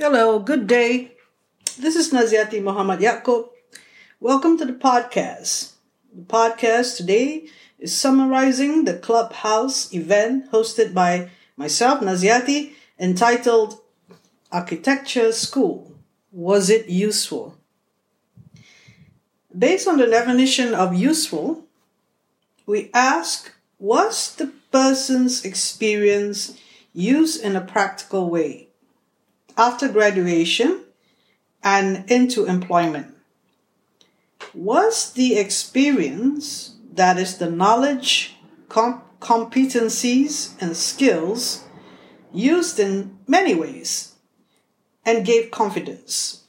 Hello, good day. This is Naziati Muhammad Yaakob. Welcome to the podcast. The podcast today is summarizing the Clubhouse event hosted by myself, Naziati, entitled Architecture School. Was it useful? Based on the definition of useful, we ask was the person's experience used in a practical way after graduation and into employment? Was the experience, that is, the knowledge, com- competencies, and skills, used in many ways and gave confidence?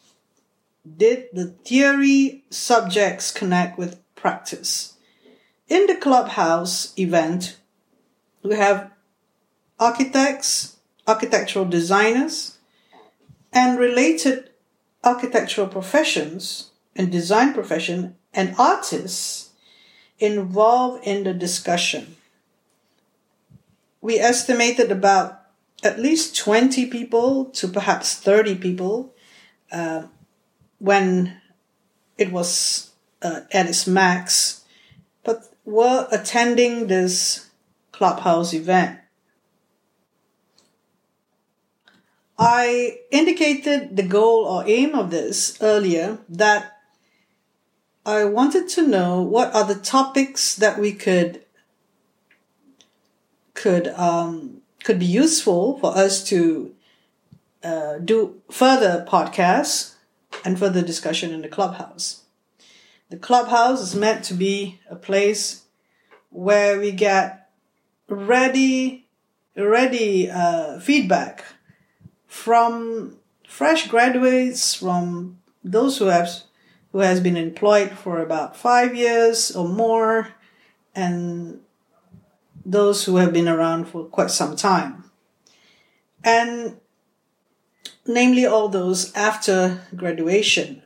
Did the theory subjects connect with practice? In the clubhouse event, we have architects, architectural designers, and related architectural professions and design profession and artists involved in the discussion. We estimated about at least 20 people to perhaps 30 people uh, when it was uh, at its max but were attending this clubhouse event. I indicated the goal or aim of this earlier that I wanted to know what are the topics that we could could um, could be useful for us to uh, do further podcasts and further discussion in the clubhouse. The clubhouse is meant to be a place where we get ready, ready uh, feedback from fresh graduates, from those who have who has been employed for about five years or more, and those who have been around for quite some time. And namely all those after graduation.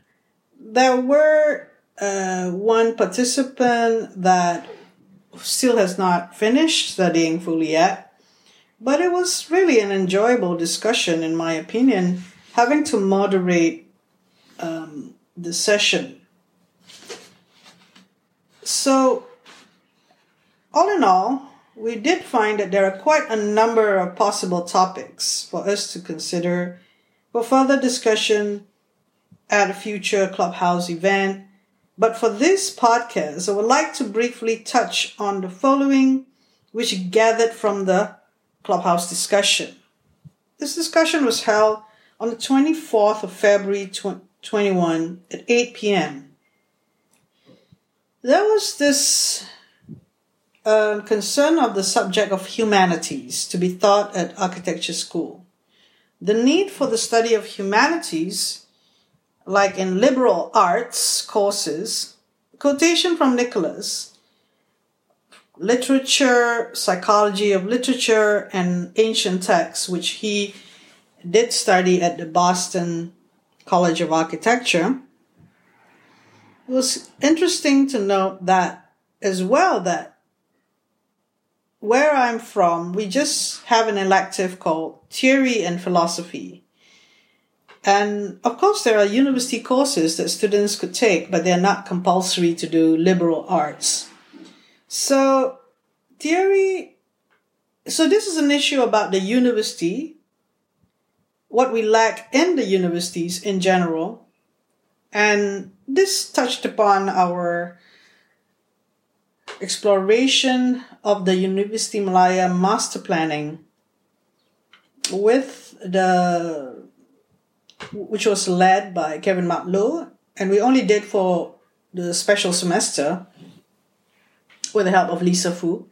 There were uh, one participant that still has not finished studying fully yet, but it was really an enjoyable discussion, in my opinion, having to moderate um, the session. So, all in all, we did find that there are quite a number of possible topics for us to consider for further discussion at a future clubhouse event but for this podcast, I would like to briefly touch on the following, which gathered from the Clubhouse discussion. This discussion was held on the 24th of February 21 at 8 p.m. There was this uh, concern of the subject of humanities to be taught at architecture school. The need for the study of humanities like in liberal arts courses, quotation from Nicholas, literature, psychology of literature, and ancient texts, which he did study at the Boston College of Architecture. It was interesting to note that as well that where I'm from, we just have an elective called Theory and Philosophy. And of course, there are university courses that students could take, but they're not compulsory to do liberal arts. So, theory, so this is an issue about the university, what we lack in the universities in general. And this touched upon our exploration of the University Malaya master planning with the which was led by Kevin Matlow, and we only did for the special semester with the help of Lisa Fu.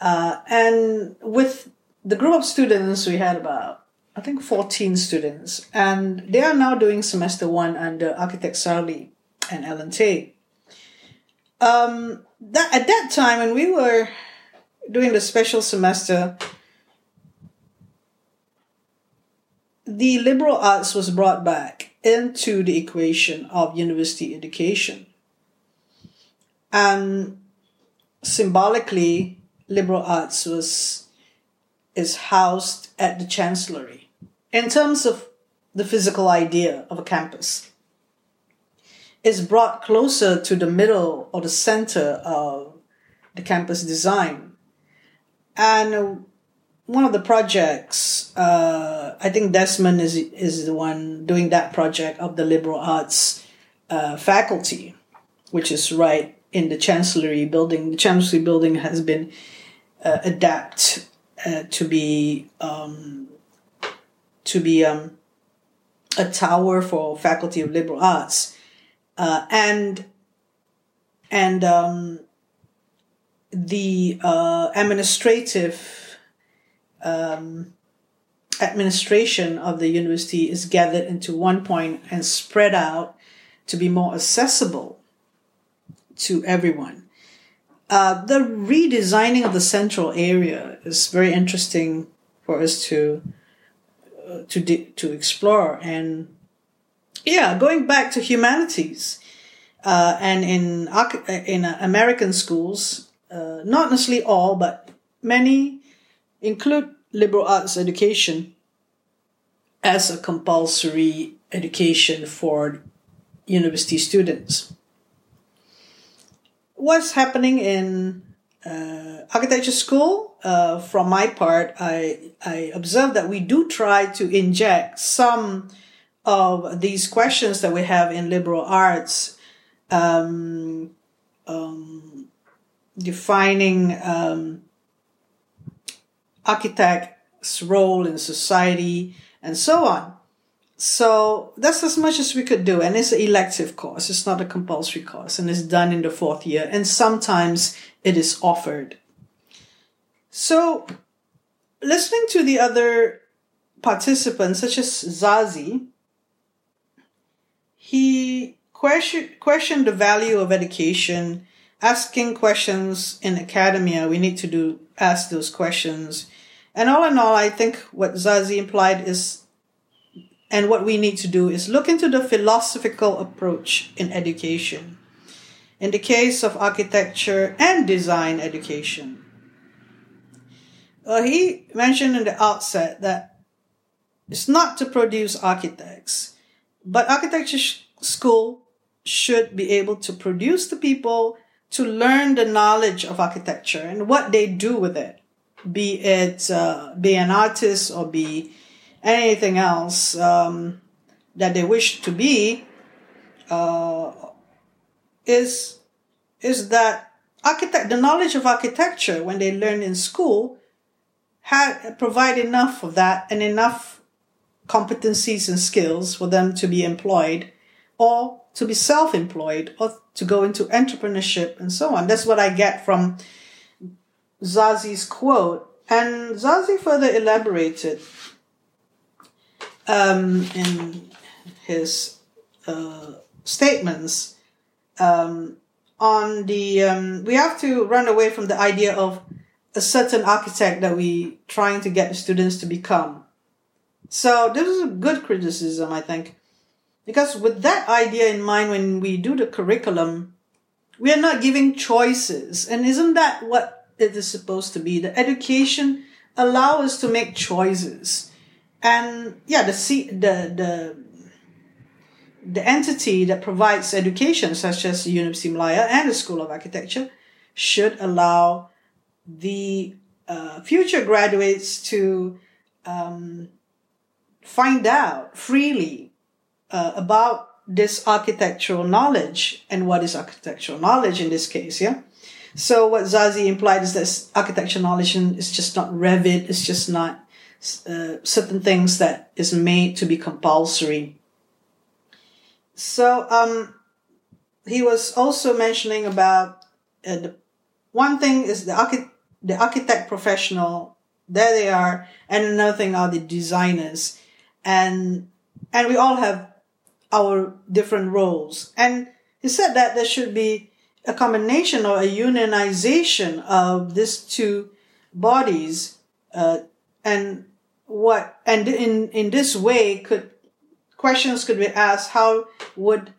Uh, and with the group of students, we had about, I think, 14 students, and they are now doing semester one under architect Sarli and Ellen Tay. Um, that, at that time, when we were doing the special semester, the liberal arts was brought back into the equation of university education. And symbolically, liberal arts was is housed at the chancellery. In terms of the physical idea of a campus. It's brought closer to the middle or the center of the campus design. And one of the projects, uh, I think Desmond is, is the one doing that project of the liberal arts uh, faculty, which is right in the Chancellery building. The Chancellery building has been uh, adapted uh, to be um, to be um, a tower for Faculty of Liberal Arts, uh, and and um, the uh, administrative um, administration of the university is gathered into one point and spread out to be more accessible to everyone. Uh, the redesigning of the central area is very interesting for us to uh, to de- to explore and yeah, going back to humanities uh, and in in American schools, uh, not necessarily all, but many include liberal arts education as a compulsory education for university students. What's happening in uh, architecture school? Uh, from my part, I I observe that we do try to inject some of these questions that we have in liberal arts, um, um, defining um, architect's role in society and so on. So that's as much as we could do. And it's an elective course. It's not a compulsory course and it's done in the fourth year. And sometimes it is offered. So listening to the other participants, such as Zazi, he question, questioned the value of education, asking questions in academia. We need to do ask those questions. And all in all, I think what Zazi implied is and what we need to do is look into the philosophical approach in education. In the case of architecture and design education, uh, he mentioned in the outset that it's not to produce architects, but architecture sh- school should be able to produce the people to learn the knowledge of architecture and what they do with it, be it uh, be an artist or be anything else um, that they wish to be uh, is is that architect the knowledge of architecture when they learn in school had provide enough of that and enough competencies and skills for them to be employed or to be self-employed or to go into entrepreneurship and so on. That's what i get from zazi's quote. And zazi further elaborated um, in his uh, statements um, on the um, we have to run away from the idea of a certain architect that we trying to get the students to become. So this is a good criticism, I think, because with that idea in mind, when we do the curriculum, we are not giving choices, and isn't that what it is supposed to be? The education allow us to make choices and yeah, the the the the entity that provides education, such as the University of Malaya and the School of Architecture, should allow the uh, future graduates to um, find out freely uh, about this architectural knowledge and what is architectural knowledge in this case, yeah. So what zazi implied is that architectural knowledge is just not Revit, it's just not uh, certain things that is made to be compulsory. So um, he was also mentioning about uh, the one thing is the archi- the architect professional. There they are, and another thing are the designers, and and we all have our different roles. And he said that there should be a combination or a unionization of these two bodies, uh, and what and in in this way could questions could be asked how would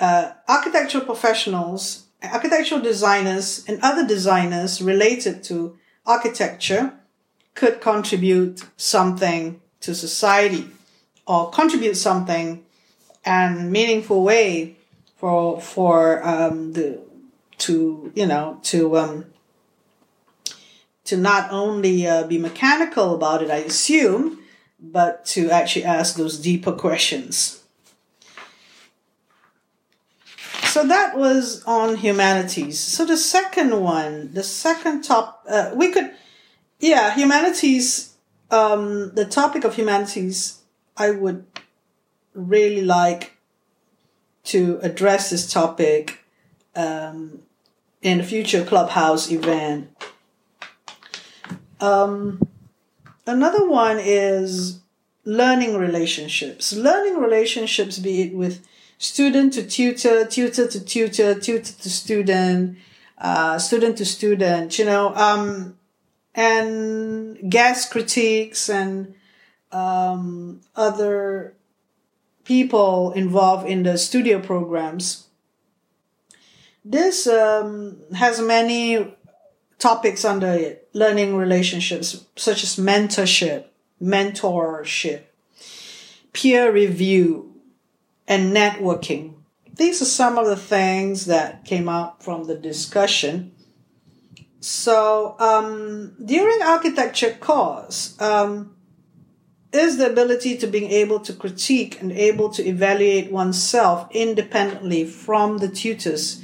uh, architectural professionals architectural designers and other designers related to architecture could contribute something to society or contribute something and meaningful way for for um, the to you know to um, to not only uh, be mechanical about it, I assume, but to actually ask those deeper questions. So that was on humanities. So the second one, the second top, uh, we could, yeah, humanities. Um, the topic of humanities, I would really like to address this topic um, in a future clubhouse event. Um, another one is learning relationships. Learning relationships, be it with student to tutor, tutor to tutor, tutor to student, uh, student to student, you know, um, and guest critiques and um, other people involved in the studio programs. This um, has many topics under it learning relationships, such as mentorship, mentorship, peer review, and networking. These are some of the things that came up from the discussion. So, um, during architecture course, um, is the ability to being able to critique and able to evaluate oneself independently from the tutors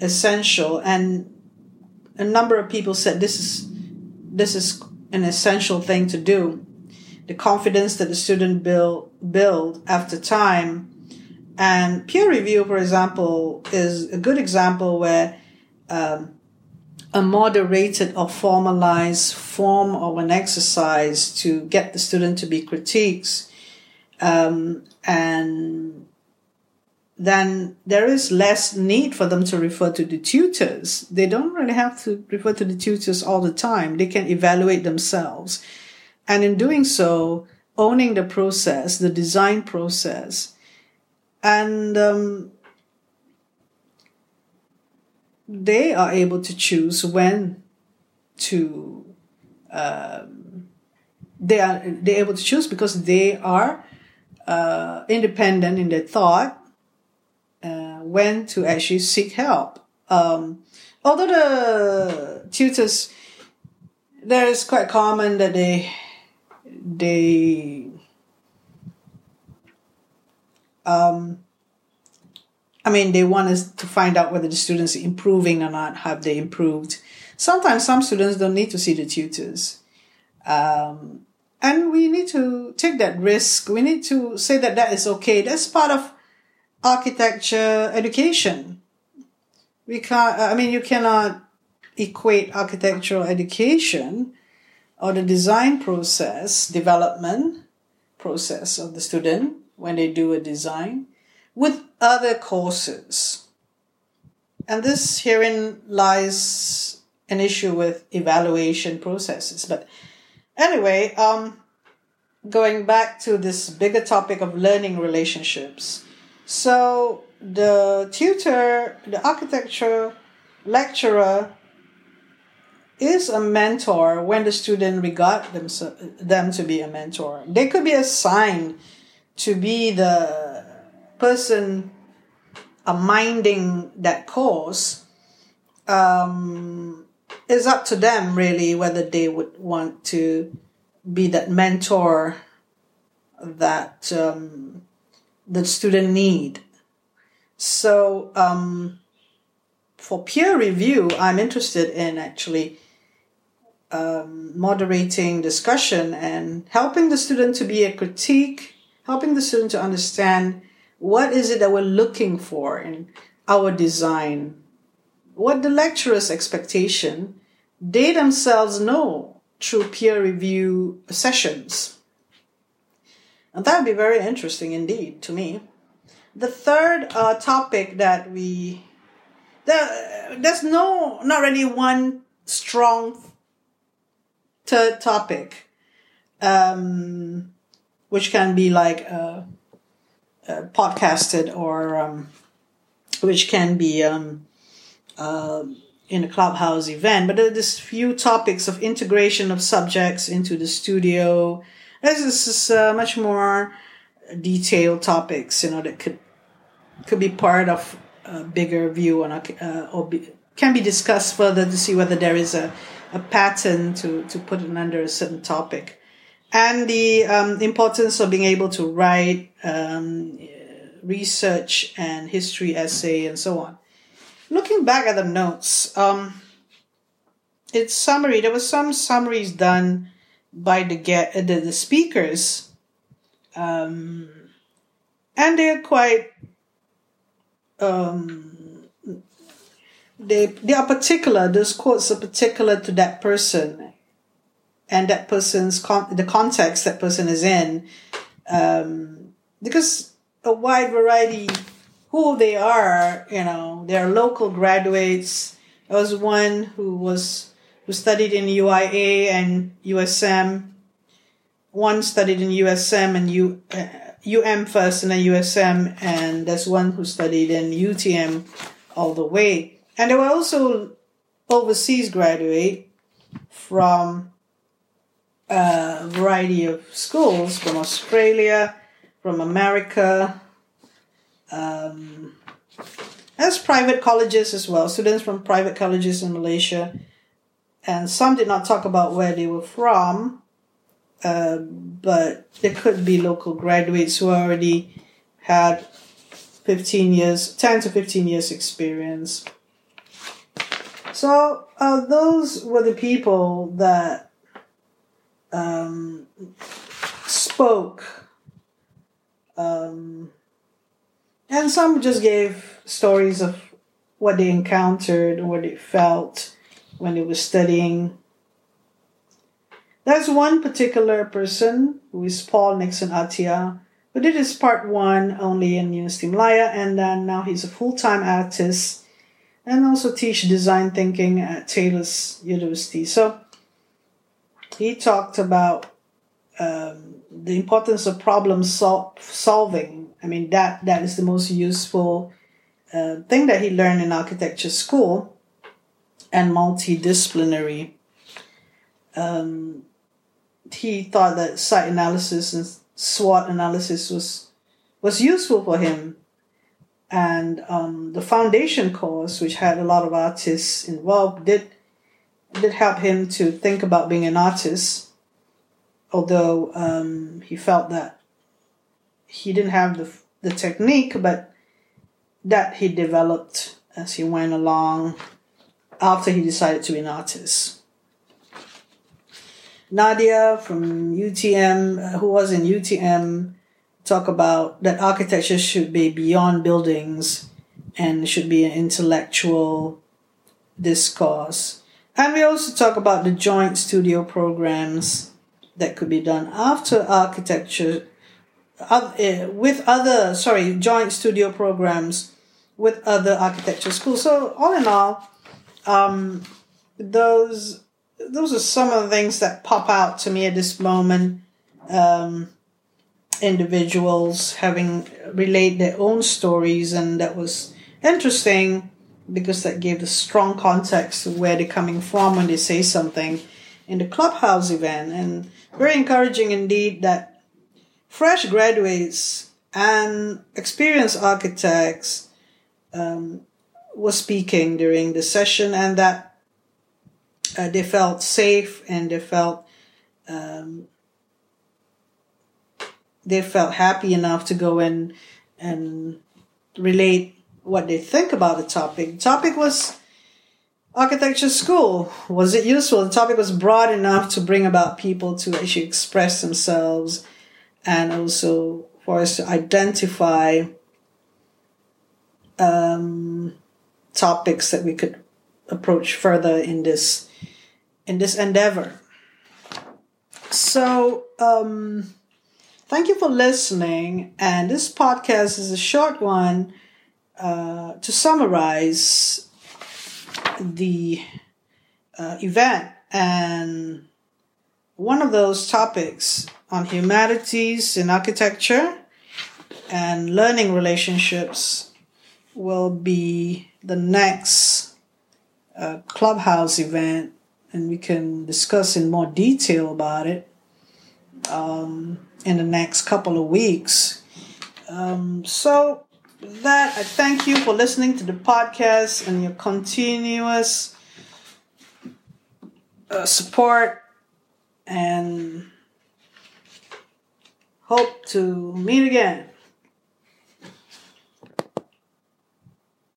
essential and a number of people said this is this is an essential thing to do. The confidence that the student build build after time. And peer review for example is a good example where um, a moderated or formalized form of an exercise to get the student to be critiques um, and then there is less need for them to refer to the tutors. They don't really have to refer to the tutors all the time. They can evaluate themselves. And in doing so, owning the process, the design process, and um, they are able to choose when to um, they are they're able to choose because they are uh, independent in their thought when to actually seek help um, although the tutors there is quite common that they they um, I mean, they want us to find out whether the students are improving or not. Have they improved? Sometimes some students don't need to see the tutors. Um, and we need to take that risk. We need to say that that is okay. That's part of architecture education. We can't, I mean, you cannot equate architectural education or the design process, development process of the student when they do a design with other courses. And this herein lies an issue with evaluation processes. But anyway, um, going back to this bigger topic of learning relationships. So the tutor, the architecture lecturer is a mentor when the student regard them, them to be a mentor. They could be assigned to be the person minding that course um, is up to them really whether they would want to be that mentor that um, the student need. So um, for peer review, I'm interested in actually um, moderating discussion and helping the student to be a critique, helping the student to understand what is it that we're looking for in our design? What the lecturer's expectation, they themselves know through peer review sessions. And that would be very interesting indeed to me. The third uh, topic that we, the, there's no, not really one strong third topic, um, which can be like, uh, uh, podcasted or um, which can be um, uh, in a clubhouse event. But there's few topics of integration of subjects into the studio. This is uh, much more detailed topics, you know, that could could be part of a bigger view on uh, or be, can be discussed further to see whether there is a, a pattern to, to put it under a certain topic. And the um, importance of being able to write um, research and history essay and so on. Looking back at the notes, um, its summary, there were some summaries done by the, get, the, the speakers, um, and they're quite um, they they are particular. Those quotes are particular to that person, and that person's con- the context that person is in, um, because a wide variety who they are. You know, they are local graduates. There was one who was who studied in UIA and USM. One studied in USM and U. Uh, UM first and then USM, and there's one who studied in UTM all the way. And there were also overseas graduate from a variety of schools from Australia, from America, um, as private colleges as well, students from private colleges in Malaysia. And some did not talk about where they were from, uh, but there could be local graduates who already had 15 years, 10 to 15 years experience. So uh, those were the people that um, spoke. Um, and some just gave stories of what they encountered, what they felt when he was studying there's one particular person who is Paul Nixon Atia, who did his part one only in University Malaya, and then now he's a full time artist and also teach design thinking at Taylor's University. So he talked about um, the importance of problem sol- solving. I mean that that is the most useful uh, thing that he learned in architecture school and multidisciplinary. Um, he thought that site analysis and SWOT analysis was was useful for him. And um, the foundation course, which had a lot of artists involved, did did help him to think about being an artist. Although um, he felt that he didn't have the the technique, but that he developed as he went along after he decided to be an artist. Nadia from UTM, uh, who was in UTM, talk about that architecture should be beyond buildings and should be an intellectual discourse. And we also talk about the joint studio programs that could be done after architecture uh, with other, sorry, joint studio programs with other architecture schools. So all in all, um, those those are some of the things that pop out to me at this moment. Um, individuals having relate their own stories, and that was interesting because that gave the strong context to where they're coming from when they say something in the clubhouse event, and very encouraging indeed that fresh graduates and experienced architects um, were speaking during the session, and that uh, they felt safe and they felt um, they felt happy enough to go in and relate what they think about the topic. The topic was architecture school. Was it useful? The topic was broad enough to bring about people to actually express themselves and also for us to identify um, topics that we could approach further in this in this endeavor. So, um, thank you for listening. And this podcast is a short one uh, to summarize the uh, event. And one of those topics on humanities in architecture and learning relationships will be the next uh, clubhouse event and we can discuss in more detail about it. Um, in the next couple of weeks. Um, so, that, I thank you for listening to the podcast and your continuous uh, support and hope to meet again.